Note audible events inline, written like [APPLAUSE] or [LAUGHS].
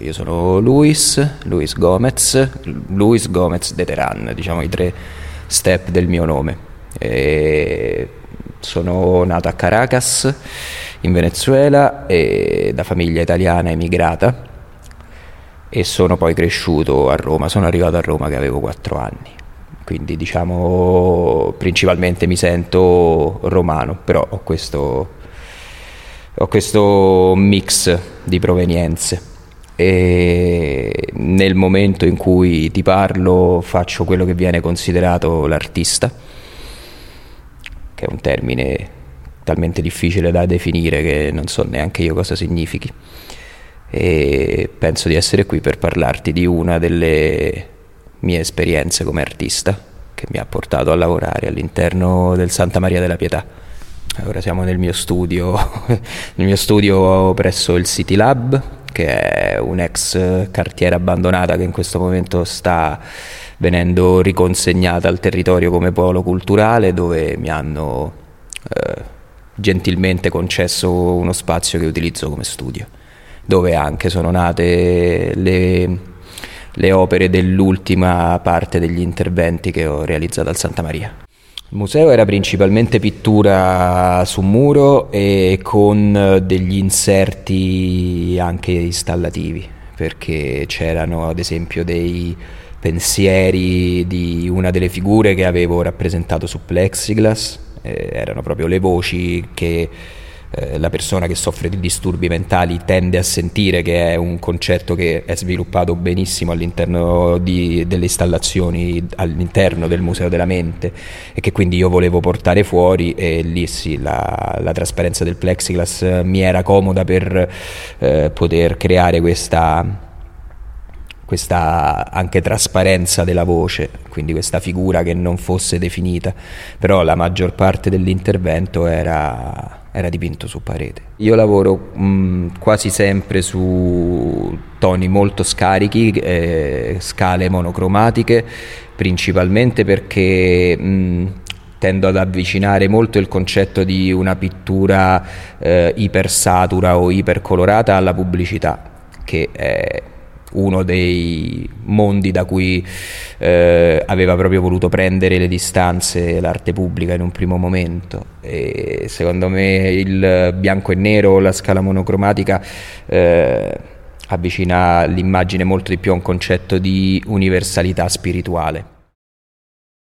io sono Luis, Luis Gomez, Luis Gomez de Teran, diciamo i tre step del mio nome. E sono nato a Caracas, in Venezuela, da famiglia italiana emigrata. E sono poi cresciuto a Roma, sono arrivato a Roma che avevo 4 anni. Quindi diciamo principalmente mi sento romano, però ho questo, ho questo mix di provenienze e nel momento in cui ti parlo faccio quello che viene considerato l'artista, che è un termine talmente difficile da definire che non so neanche io cosa significhi. E penso di essere qui per parlarti di una delle mie esperienze come artista che mi ha portato a lavorare all'interno del Santa Maria della Pietà. Ora siamo nel mio studio, [LAUGHS] nel mio studio presso il City Lab, che è un'ex cartiera abbandonata che in questo momento sta venendo riconsegnata al territorio come polo culturale, dove mi hanno eh, gentilmente concesso uno spazio che utilizzo come studio, dove anche sono nate le le opere dell'ultima parte degli interventi che ho realizzato al Santa Maria. Il museo era principalmente pittura su muro e con degli inserti anche installativi, perché c'erano ad esempio dei pensieri di una delle figure che avevo rappresentato su plexiglass, eh, erano proprio le voci che eh, la persona che soffre di disturbi mentali tende a sentire che è un concetto che è sviluppato benissimo all'interno di, delle installazioni all'interno del Museo della Mente e che quindi io volevo portare fuori e lì sì la, la trasparenza del plexiglass mi era comoda per eh, poter creare questa questa anche trasparenza della voce, quindi questa figura che non fosse definita, però la maggior parte dell'intervento era era dipinto su parete. Io lavoro mh, mm, quasi sempre su toni molto scarichi, eh, scale monocromatiche, principalmente perché mh, mm, tendo ad avvicinare molto il concetto di una pittura eh, ipersatura o ipercolorata alla pubblicità, che è uno dei mondi da cui eh, aveva proprio voluto prendere le distanze l'arte pubblica in un primo momento e secondo me il bianco e nero, la scala monocromatica eh, avvicina l'immagine molto di più a un concetto di universalità spirituale.